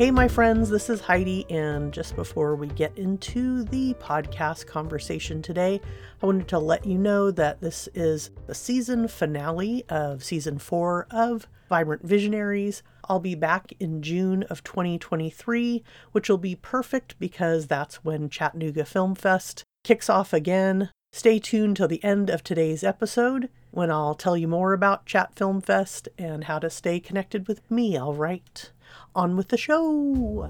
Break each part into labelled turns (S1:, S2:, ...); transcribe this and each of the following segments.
S1: Hey, my friends, this is Heidi, and just before we get into the podcast conversation today, I wanted to let you know that this is the season finale of season four of Vibrant Visionaries. I'll be back in June of 2023, which will be perfect because that's when Chattanooga Film Fest kicks off again. Stay tuned till the end of today's episode when I'll tell you more about Chatt Film Fest and how to stay connected with me, all right? On with the show!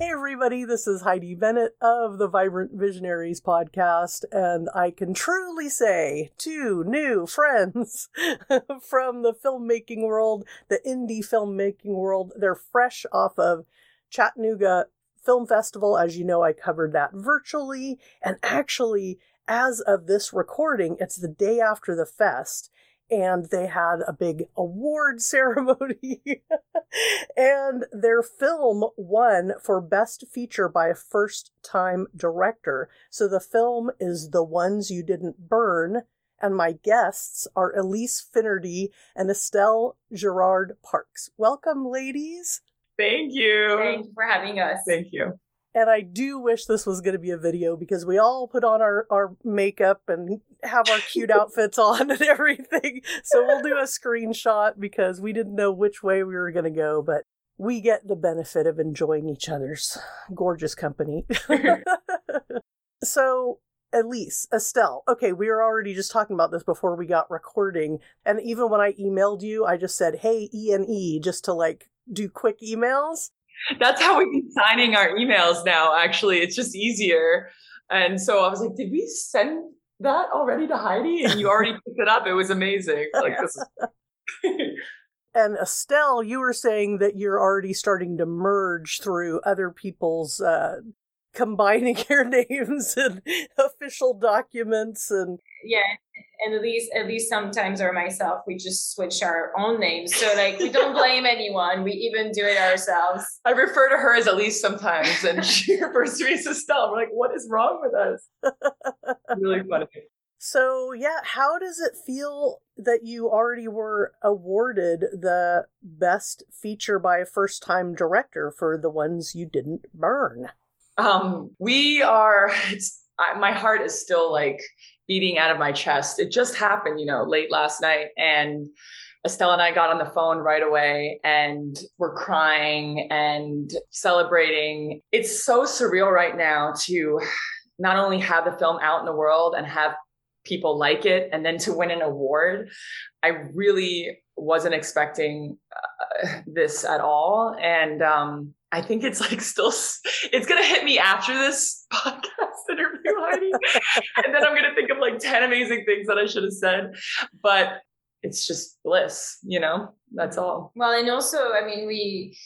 S1: Hey, everybody, this is Heidi Bennett of the Vibrant Visionaries podcast, and I can truly say two new friends from the filmmaking world, the indie filmmaking world. They're fresh off of Chattanooga Film Festival. As you know, I covered that virtually, and actually, as of this recording, it's the day after the fest and they had a big award ceremony. and their film won for Best Feature by a First Time Director. So the film is The Ones You Didn't Burn. And my guests are Elise Finnerty and Estelle Girard Parks. Welcome, ladies.
S2: Thank you.
S3: Thank you for having us.
S2: Thank you.
S1: And I do wish this was going to be a video because we all put on our, our makeup and have our cute outfits on and everything. So we'll do a screenshot because we didn't know which way we were going to go, but we get the benefit of enjoying each other's gorgeous company. so, Elise, Estelle, okay, we were already just talking about this before we got recording. And even when I emailed you, I just said, hey, E and E, just to like do quick emails.
S2: That's how we've been signing our emails now, actually. It's just easier. And so I was like, did we send that already to Heidi? And you already picked it up. It was amazing. Like this is
S1: And Estelle, you were saying that you're already starting to merge through other people's uh, combining your names and official documents and
S3: yeah and at least at least sometimes or myself we just switch our own names so like we don't blame anyone we even do it ourselves
S2: I refer to her as Elise sometimes, and she refers to me as Estelle. We're like, what is wrong with us? really funny.
S1: So, yeah, how does it feel that you already were awarded the best feature by a first time director for the ones you didn't burn?
S2: Um, we are. It's I, my heart is still like beating out of my chest. It just happened, you know, late last night, and Estelle and I got on the phone right away and we're crying and celebrating. It's so surreal right now to not only have the film out in the world and have people like it and then to win an award. I really wasn't expecting uh, this at all. And um, I think it's like still, it's to hit me after this podcast interview, Heidi. and then I'm to think of like 10 amazing things that I should have said. But it's just bliss, you know, that's all.
S3: well and also i mean we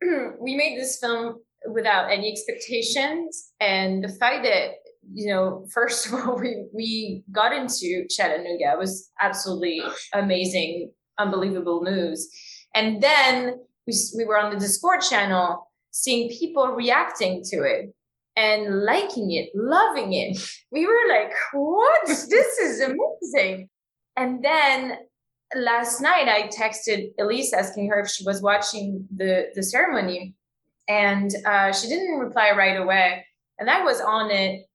S3: we made this film without any expectations and the fact that you know first of all we we got into chattanooga. It was absolutely amazing unbelievable news. And then we, we were on the discord channel seeing people reacting to it and liking it loving it. We were like what? This is amazing. And then last night I texted Elise asking her if she was watching the the ceremony, and uh, she didn't reply right away. And I was on it.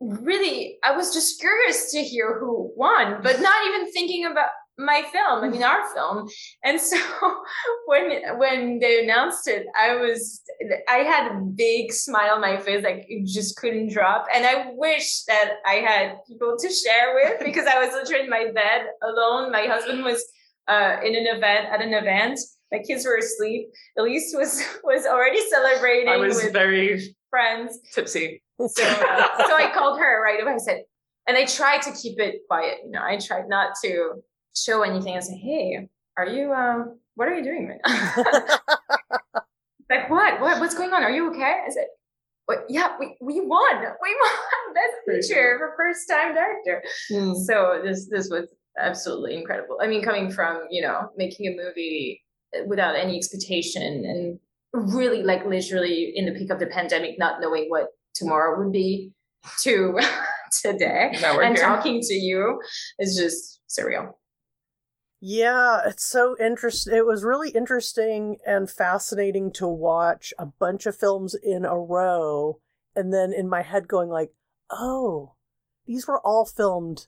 S3: Really, I was just curious to hear who won, but not even thinking about my film. I mean, our film. And so when when they announced it, I was I had a big smile on my face, like it just couldn't drop. And I wish that I had people to share with because I was literally in my bed alone. My husband was uh, in an event at an event. My kids were asleep. Elise was was already celebrating
S2: I was
S3: with
S2: very
S3: friends.
S2: tipsy.
S3: So, uh, so I called her right away. I said, and I tried to keep it quiet. You know, I tried not to show anything. I said, "Hey, are you? Um, what are you doing right now?" like, what? What? What's going on? Are you okay? I said, "What? Yeah, we we won. We won best feature for first time director." So this this was absolutely incredible. I mean, coming from you know making a movie without any expectation and really like literally in the peak of the pandemic, not knowing what tomorrow would be, to today and
S2: here.
S3: talking to you is just surreal.
S1: Yeah, it's so interesting. It was really interesting and fascinating to watch a bunch of films in a row and then in my head going like, "Oh, these were all filmed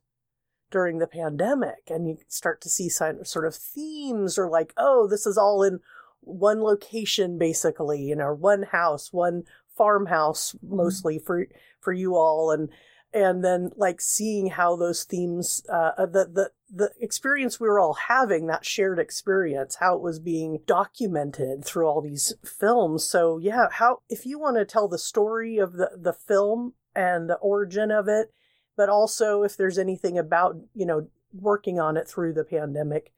S1: during the pandemic." And you start to see sort of themes or like, "Oh, this is all in one location basically, you know, one house, one farmhouse mm-hmm. mostly for for you all and and then like seeing how those themes uh, uh, the the the experience we were all having that shared experience how it was being documented through all these films so yeah how if you want to tell the story of the the film and the origin of it but also if there's anything about you know working on it through the pandemic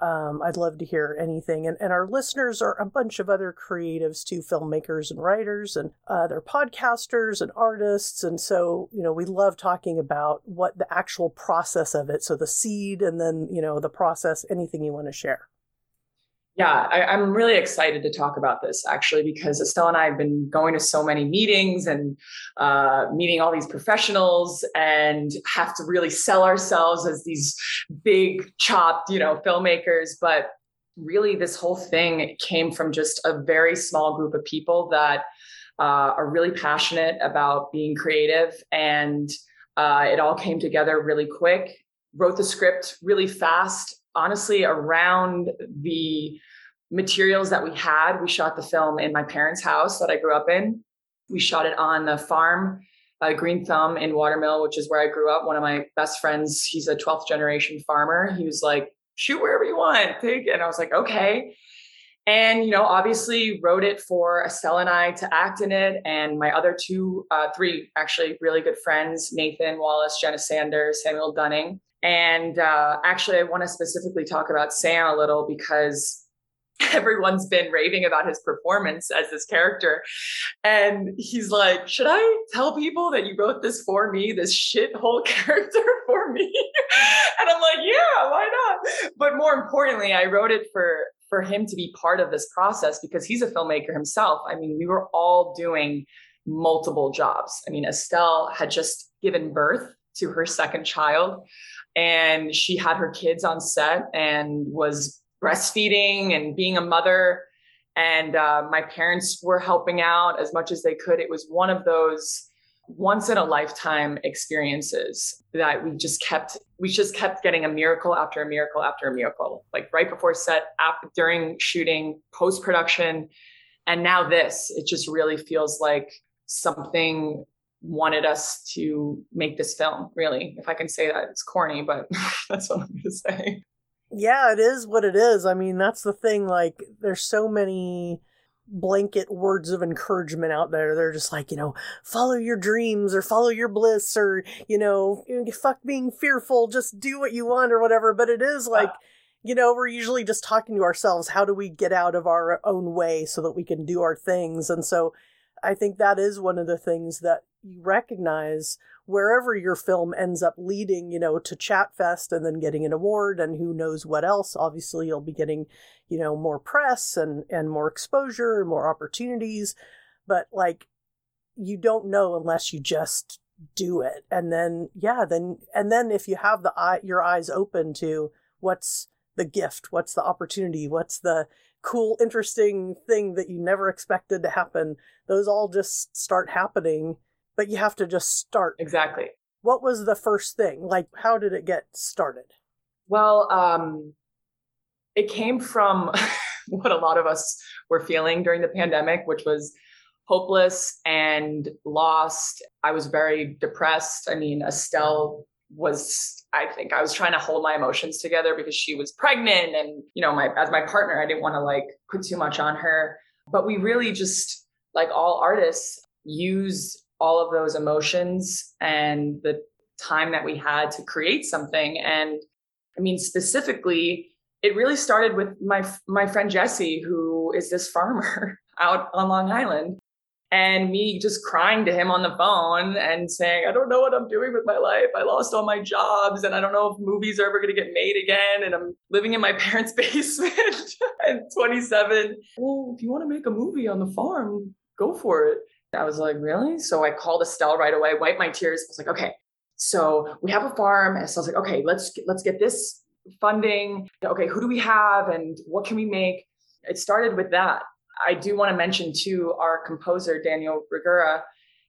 S1: um, I'd love to hear anything. And, and our listeners are a bunch of other creatives too, filmmakers and writers, and uh, they're podcasters and artists. And so, you know, we love talking about what the actual process of it. So the seed and then, you know, the process, anything you want to share.
S2: Yeah, I, am really excited to talk about this actually because Estelle and I have been going to so many meetings and uh, meeting all these professionals and have to really sell ourselves as these big chopped, you know, filmmakers. But really, this whole thing came from just a very small group of people that uh, are really passionate about being creative, and uh, it all came together really quick. Wrote the script really fast honestly around the materials that we had. We shot the film in my parents' house that I grew up in. We shot it on the farm, uh, Green Thumb in Watermill, which is where I grew up. One of my best friends, he's a 12th generation farmer. He was like, shoot wherever you want, take. And I was like, okay. And, you know, obviously wrote it for Estelle and I to act in it. And my other two, uh, three actually really good friends, Nathan Wallace, Jenna Sanders, Samuel Dunning. And uh, actually, I want to specifically talk about Sam a little because everyone's been raving about his performance as this character. And he's like, Should I tell people that you wrote this for me, this shithole character for me? and I'm like, Yeah, why not? But more importantly, I wrote it for for him to be part of this process because he's a filmmaker himself. I mean, we were all doing multiple jobs. I mean, Estelle had just given birth to her second child. And she had her kids on set and was breastfeeding and being a mother. And uh, my parents were helping out as much as they could. It was one of those once in a lifetime experiences that we just kept we just kept getting a miracle after a miracle after a miracle like right before set after, during shooting post production and now this it just really feels like something wanted us to make this film really. If i can say that it's corny but that's what i'm going to say.
S1: Yeah it is what it is. I mean that's the thing like there's so many blanket words of encouragement out there. They're just like you know follow your dreams or follow your bliss or you know fuck being fearful just do what you want or whatever. But it is like ah. you know we're usually just talking to ourselves. How do we get out of our own way so that we can do our things? And so I think that is one of the things that you recognize wherever your film ends up leading, you know, to Chattfest and then getting an award and who knows what else. Obviously, you'll be getting, you know, more press and and more exposure and more opportunities, but like you don't know unless you just do it. And then yeah, then and then if you have the eye your eyes open to what's the gift, what's the opportunity, what's the cool, interesting thing that you never expected to happen. Those all just start happening, but you have to just start.
S2: Exactly.
S1: What was the first thing? Like, how did it get started?
S2: Well, um, it came from what a lot of us were feeling during the pandemic, which was hopeless and lost. I was very depressed. I mean, Estelle was I think I was trying to hold my emotions together because she was pregnant and you know my as my partner I didn't want to like put too much on her but we really just like all artists use all of those emotions and the time that we had to create something and I mean specifically it really started with my my friend Jesse who is this farmer out on Long Island and me just crying to him on the phone and saying, I don't know what I'm doing with my life. I lost all my jobs and I don't know if movies are ever going to get made again. And I'm living in my parents' basement at 27. Well, if you want to make a movie on the farm, go for it. I was like, really? So I called Estelle right away, wiped my tears. I was like, okay, so we have a farm. And so I was like, okay, let's let's get this funding. Okay, who do we have and what can we make? It started with that. I do want to mention too our composer, Daniel Rigura.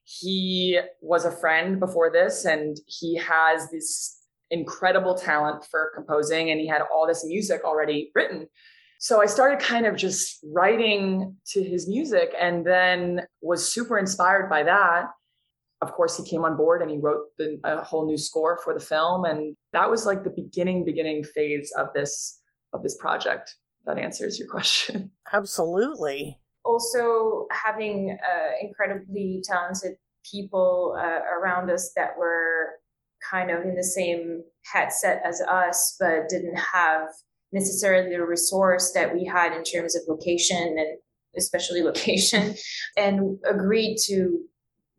S2: He was a friend before this and he has this incredible talent for composing and he had all this music already written. So I started kind of just writing to his music and then was super inspired by that. Of course, he came on board and he wrote the, a whole new score for the film. And that was like the beginning, beginning phase of this of this project. That answers your question.
S1: Absolutely.
S3: Also, having uh, incredibly talented people uh, around us that were kind of in the same headset as us, but didn't have necessarily the resource that we had in terms of location and especially location, and agreed to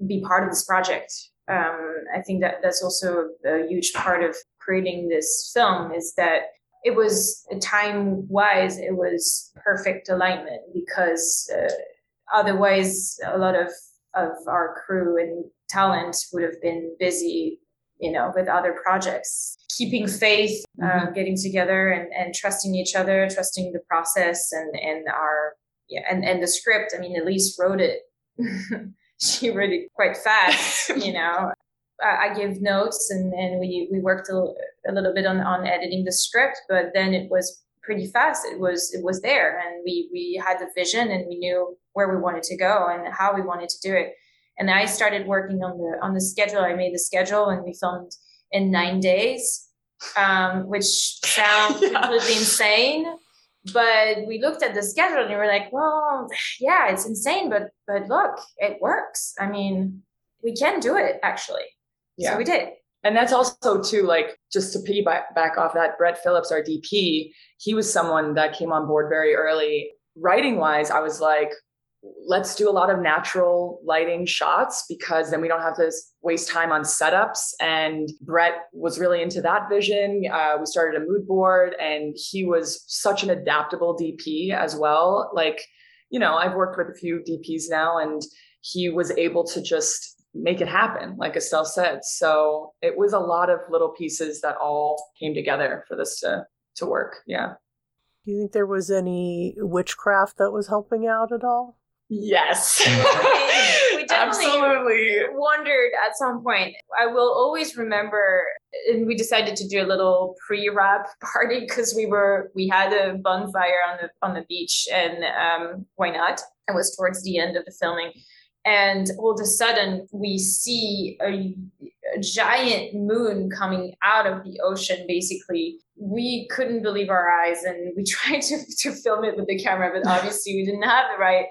S3: be part of this project. Um, I think that that's also a huge part of creating this film is that it was time wise it was perfect alignment because uh, otherwise a lot of of our crew and talent would have been busy you know with other projects. Keeping faith uh, mm-hmm. getting together and, and trusting each other trusting the process and and our yeah and and the script. I mean elise wrote it. She wrote it quite fast you know. I, I give notes and and we we worked a, a little bit on on editing the script but then it was pretty fast. It was it was there and we we had the vision and we knew where we wanted to go and how we wanted to do it and I started working on the on the schedule. I made the schedule, and we filmed in nine days, um, which sounds yeah. completely insane. But we looked at the schedule and we were like, well, yeah, it's insane, but but look, it works. I mean, we can do it actually. Yeah. So we did.
S2: And that's also too like just to piggyback off that. Brett Phillips, our DP, he was someone that came on board very early. Writing wise, I was like, let's do a lot of natural lighting shots because then we don't have to waste time on setups. And Brett was really into that vision. Uh, we started a mood board, and he was such an adaptable DP as well. Like, you know, I've worked with a few DPs now, and he was able to just make it happen, like Estelle said. So it was a lot of little pieces that all came together for this to to work. Yeah.
S1: Do you think there was any witchcraft that was helping out at all?
S2: Yes.
S3: we definitely Absolutely. wondered at some point. I will always remember and we decided to do a little pre-wrap party because we were we had a bonfire on the on the beach and um, why not? It was towards the end of the filming. And all of a sudden we see a, a giant moon coming out of the ocean basically we couldn't believe our eyes and we tried to, to film it with the camera but obviously we didn't have the right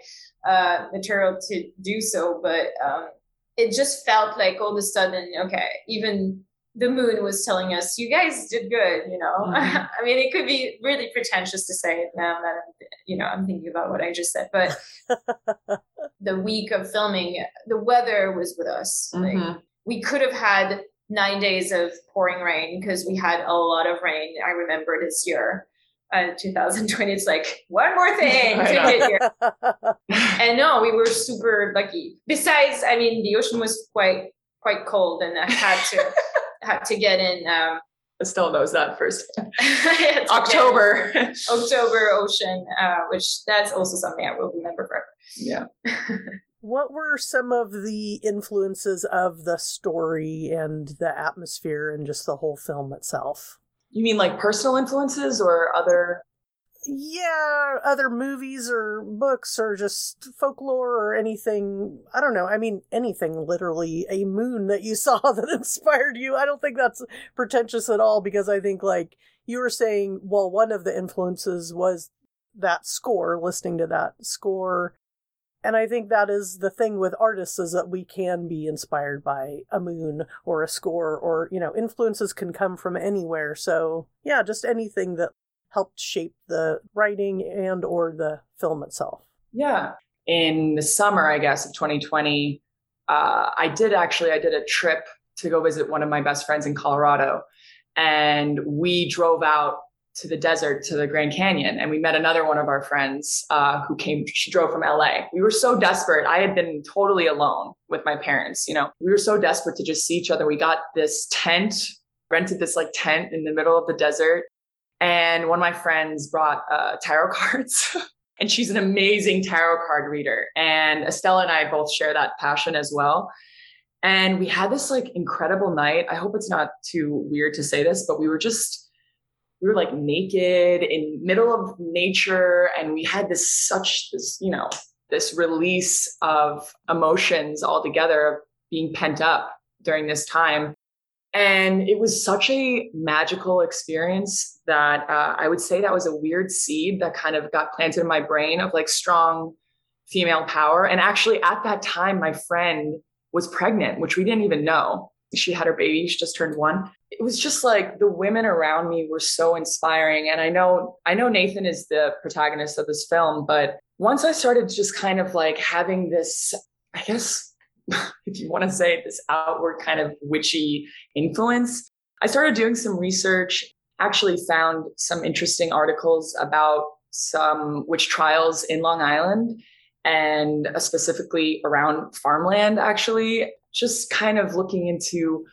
S3: uh, material to do so, but um, it just felt like all of a sudden, okay, even the moon was telling us, you guys did good, you know. Mm-hmm. I mean, it could be really pretentious to say it now that I'm, you know, I'm thinking about what I just said, but the week of filming, the weather was with us. Mm-hmm. Like, we could have had nine days of pouring rain because we had a lot of rain. I remember this year uh, 2020 it's like one more thing to hit here and no we were super lucky besides i mean the ocean was quite quite cold and i had to had to get in um
S2: Estelle knows that first. October.
S3: October Ocean, uh, which that's also something I will remember forever.
S2: Yeah.
S1: what were some of the influences of the story and the atmosphere and just the whole film itself?
S2: You mean like personal influences or other?
S1: Yeah, other movies or books or just folklore or anything. I don't know. I mean, anything literally. A moon that you saw that inspired you. I don't think that's pretentious at all because I think, like, you were saying, well, one of the influences was that score, listening to that score and I think that is the thing with artists is that we can be inspired by a moon or a score or, you know, influences can come from anywhere. So yeah, just anything that helped shape the writing and or the film itself.
S2: Yeah. In the summer, I guess, of 2020, uh, I did actually, I did a trip to go visit one of my best friends in Colorado. And we drove out to the desert to the Grand Canyon, and we met another one of our friends uh, who came. She drove from LA. We were so desperate. I had been totally alone with my parents. You know, we were so desperate to just see each other. We got this tent, rented this like tent in the middle of the desert, And one of my friends brought uh, tarot cards. and she's an amazing tarot card reader. And Estelle and I both share that passion as well. And we had this like incredible night. I hope it's not too weird to say this, but we were just we were like naked in middle of nature and we had this such this, you know, this release of emotions all together of being pent up during this time. And it was such a magical experience that uh, I would say that was a weird seed that kind of got planted in my brain of like strong female power. And actually, at that time, my friend was pregnant, which we didn't even know. She had her baby, she just turned one. It was just like the women around me were so inspiring. And I know, I know Nathan is the protagonist of this film, but once I started just kind of like having this, I guess, if you want to say this outward kind of witchy influence, I started doing some research, actually found some interesting articles about some witch trials in Long Island and uh, specifically around farmland, actually, just kind of looking into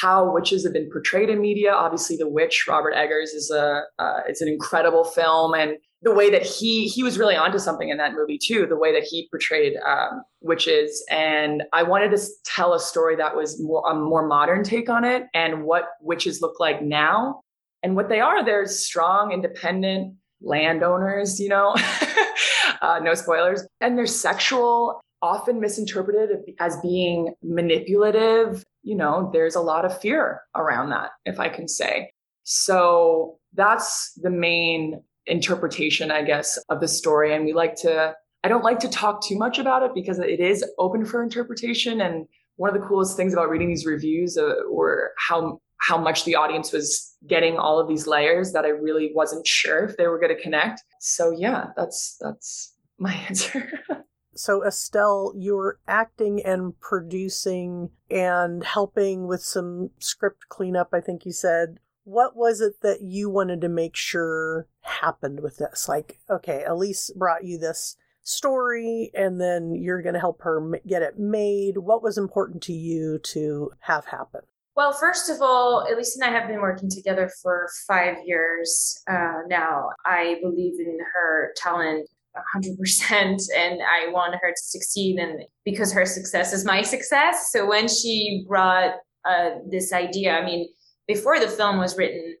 S2: how witches have been portrayed in media. Obviously, The Witch, Robert Eggers, is a uh, it's an incredible film, and the way that he he was really onto something in that movie too. The way that he portrayed um, witches, and I wanted to tell a story that was more a more modern take on it, and what witches look like now, and what they are. They're strong, independent landowners, you know. uh, no spoilers. And they're sexual, often misinterpreted as being manipulative. You know, there's a lot of fear around that, if I can say. So that's the main interpretation, I guess, of the story. And we like to, I don't like to talk too much about it because it is open for interpretation. And one of the coolest things about reading these reviews uh, were how how much the audience was getting all of these layers that I really wasn't sure if they were going to connect. So yeah, that's that's my answer.
S1: So Estelle, you're acting and producing and helping with some script cleanup, I think you said. What was it that you wanted to make sure happened with this? Like, okay, Elise brought you this story and then you're going to help her get it made. What was important to you to have happen?
S3: Well, first of all, Elise and I have been working together for five years uh, now. I believe in her talent 100% and I want her to succeed and because her success is my success. So when she brought uh, this idea, I mean, before the film was written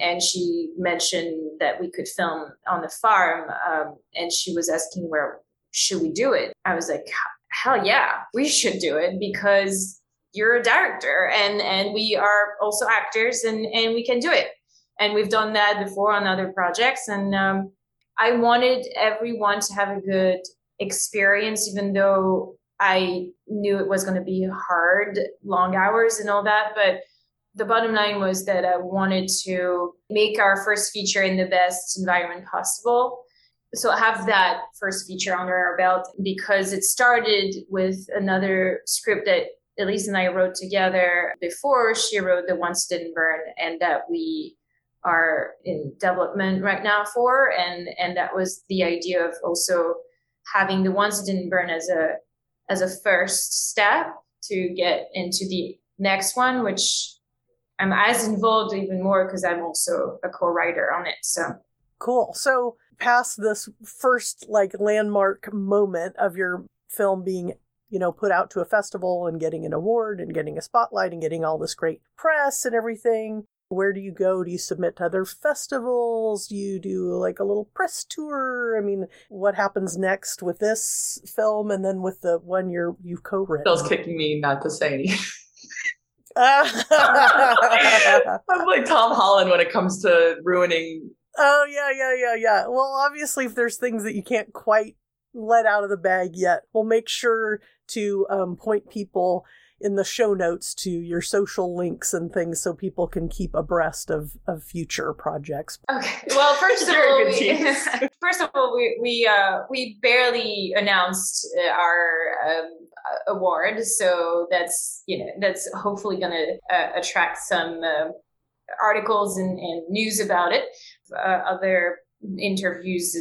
S3: and she mentioned that we could film on the farm um, and she was asking where should we do it? I was like, hell yeah, we should do it because you're a director and and we are also actors and and we can do it and we've done that before on other projects and um, i wanted everyone to have a good experience even though i knew it was going to be hard long hours and all that but the bottom line was that i wanted to make our first feature in the best environment possible. So have that first feature under our belt because it started with another script that Elise and I wrote together before she wrote The Ones Didn't Burn, and that we are in development right now for. And and that was the idea of also having The Ones that Didn't Burn as a as a first step to get into the next one, which I'm as involved even more because I'm also a co-writer on it. So
S1: cool. So past this first like landmark moment of your film being you know, put out to a festival and getting an award and getting a spotlight and getting all this great press and everything. Where do you go? Do you submit to other festivals? Do you do like a little press tour? I mean, what happens next with this film and then with the one you're you've co-written?
S2: Bill's kicking me not to say anything. I'm like Tom Holland when it comes to ruining.
S1: Oh yeah, yeah, yeah, yeah. Well, obviously, if there's things that you can't quite let out of the bag yet, we'll make sure to um, point people in the show notes to your social links and things so people can keep abreast of, of future projects.
S3: Okay. Well, first of all, we, first of all, we we uh, we barely announced uh, our um, award, so that's you know that's hopefully going to uh, attract some uh, articles and, and, news about it. Uh, other interviews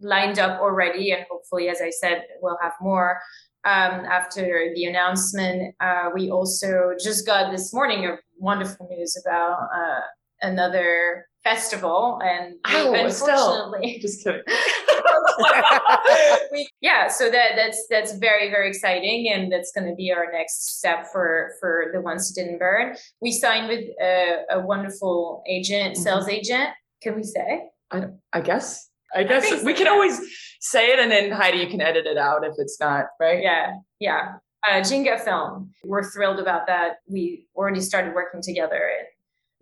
S3: lined up already, and hopefully, as I said, we'll have more um, after the announcement. Uh, we also just got this morning a wonderful news about uh, another festival and
S2: oh,
S3: unfortunately
S2: just kidding.
S3: We, yeah so that that's that's very very exciting and that's going to be our next step for for the ones who didn't burn. We signed with a, a wonderful agent mm-hmm. sales agent. Can we say?
S2: I, I guess I guess I so, we can always say it and then Heidi, you can edit it out if it's not, right?
S3: Yeah. Yeah. Uh, Jinga Film. We're thrilled about that. We already started working together and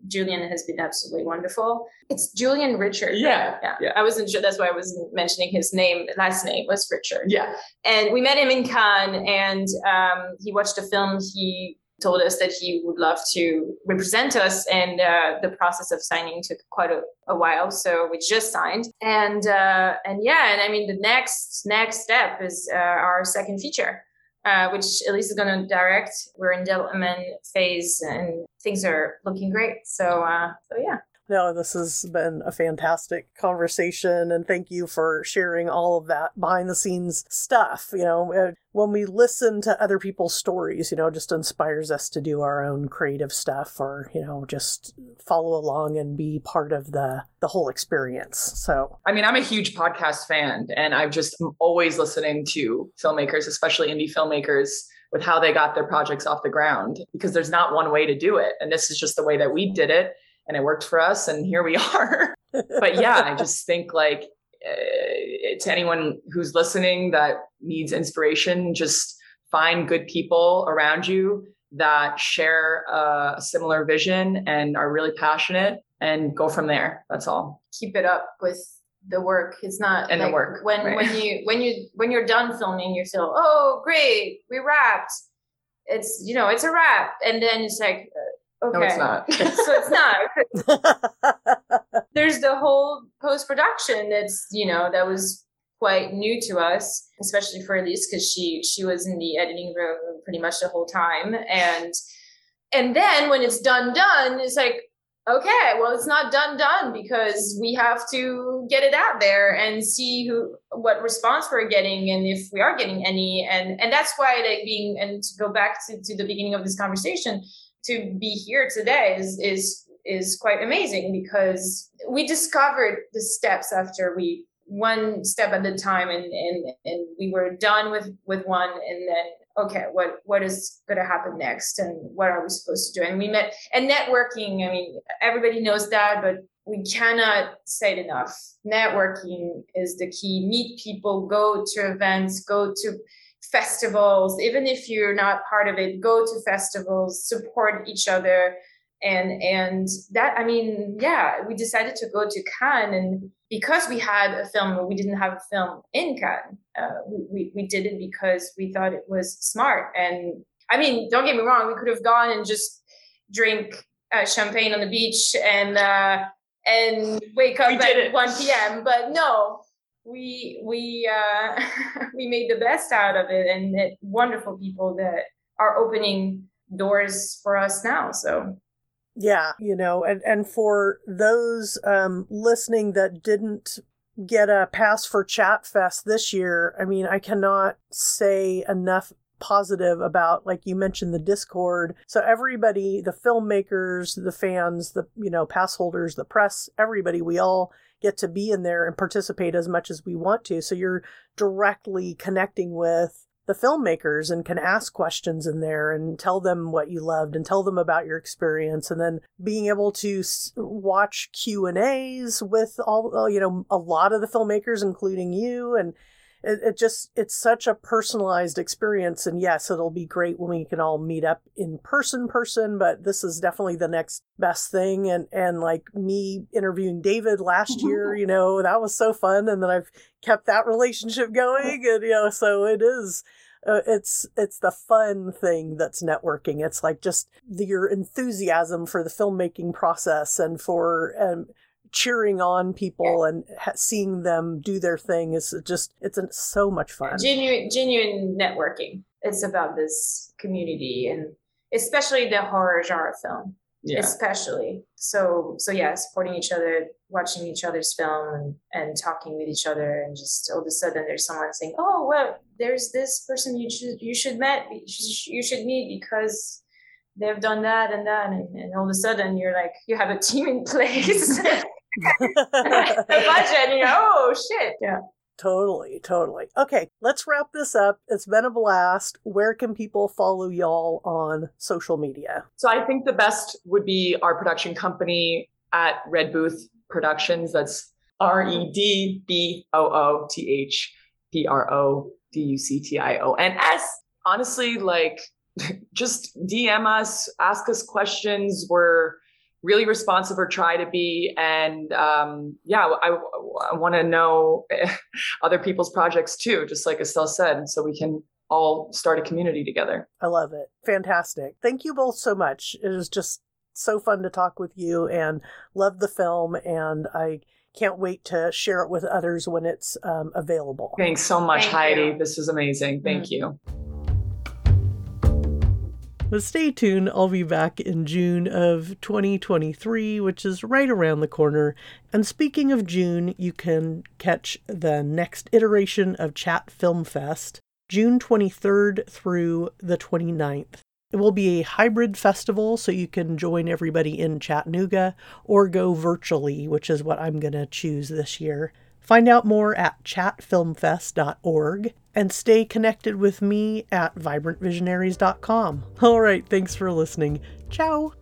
S3: Julian has been absolutely wonderful. It's Julian Richard.
S2: Yeah,
S3: yeah. yeah. I wasn't sure. That's why I wasn't mentioning his name. Last name was Richard.
S2: Yeah.
S3: And we met him in Cannes and um, he watched a film. He told us that he would love to represent us and uh, the process of signing took quite a, a while so we just signed and uh, and yeah and i mean the next next step is uh, our second feature uh, which Elise is going to direct. We're in development phase and things are looking great. So, uh, so yeah.
S1: No, this has been a fantastic conversation, and thank you for sharing all of that behind the scenes stuff. You know, uh, when we listen to other people's stories, you know, just inspires us to do our own creative stuff, or you know, just follow along and be part of the the whole experience. So,
S2: I mean, I'm a huge podcast fan, and I'm just always listening to filmmakers, especially indie filmmakers with how they got their projects off the ground because there's not one way to do it and this is just the way that we did it and it worked for us and here we are. But yeah i just think like uh, to anyone who's listening that needs inspiration just find good people around you that share a similar vision and are really passionate and go from there. That's all.
S3: Keep it up with the work. It's not
S2: and like the work
S3: when right. when you when you when you're done filming you feel oh great we wrapped. It's you know it's a wrap. And then it's like
S2: Okay. No, it's not.
S3: so it's not. There's the whole post production that's you know that was quite new to us, especially for Elise because she she was in the editing room pretty much the whole time, and and then when it's done done, it's like okay, well it's not done done because we have to get it out there and see who what response we're getting and if we are getting any, and and that's why like being and to go back to, to the beginning of this conversation to be here today is is is quite amazing because we discovered the steps after we one step at a time and and and we were done with with one and then okay what what is going to happen next and what are we supposed to do? And we met and networking i mean everybody knows that but we cannot say it enough. Networking is the key. Meet people go to events go to festivals even if you're not part of it go to festivals support each other. And and that i mean yeah we decided to go to cannes and because we had a film we didn't have a film in cannes uh, we, we did it because we thought it was smart. And i mean don't get me wrong we could have gone and just drink uh, champagne on the beach and uh, and wake up at 1 p.m but no we we uh, we made the best out of it, and wonderful people that are opening doors for us now. So
S1: yeah, you know, and and for those um, listening that didn't get a pass for Chatt Fest this year, I mean, I cannot say enough positive about like you mentioned the discord so everybody the filmmakers the fans the you know pass holders the press everybody we all get to be in there and participate as much as we want to. So you're directly connecting with the filmmakers and can ask questions in there and tell them what you loved and tell them about your experience and then being able to watch Q&As with all uh, you know a lot of the filmmakers including you and it, it just it's such a personalized experience. And yes it'll be great when we can all meet up in person person but this is definitely the next best thing. And and like me interviewing david last year you know that was so fun. And then i've kept that relationship going and you know so it is uh, it's it's the fun thing that's networking. It's like just the, your enthusiasm for the filmmaking process and for um, cheering on people and ha- seeing them do their thing is just it's a, so much fun.
S3: Genuine genuine networking. It's about this community and especially the horror genre film. Yeah. especially. So so yeah supporting each other watching each other's film and, and talking with each other and just all of a sudden there's someone saying oh well there's this person you should you should met you should, you should meet because they've done that and that, and, and all of a sudden you're like, you have a team in place. the budget, you know, oh shit, yeah.
S1: Totally, totally. Okay, let's wrap this up. It's been a blast. Where can people follow y'all on social media?
S2: So I think the best would be our production company at Red Booth Productions. That's R E D B O O T H P R O D U C T I O N S. Honestly, like just DM us, ask us questions. We're really responsive or try to be. And um, yeah, I, I want to know other people's projects too, just like Estelle said, so we can all start a community together.
S1: I love it. Fantastic. Thank you both so much. It was just so fun to talk with you and love the film. And I can't wait to share it with others when it's um, available.
S2: Thanks so much, Thank Heidi. You. This was amazing. Thank mm-hmm. you.
S1: But stay tuned, I'll be back in June of 2023, which is right around the corner. And speaking of June, you can catch the next iteration of Chatt Film Fest, June 23rd through the 29th. It will be a hybrid festival, so you can join everybody in Chattanooga or go virtually, which is what I'm going to choose this year. Find out more at chattfilmfest.org and stay connected with me at vibrantvisionaries.com. All right, thanks for listening. Ciao.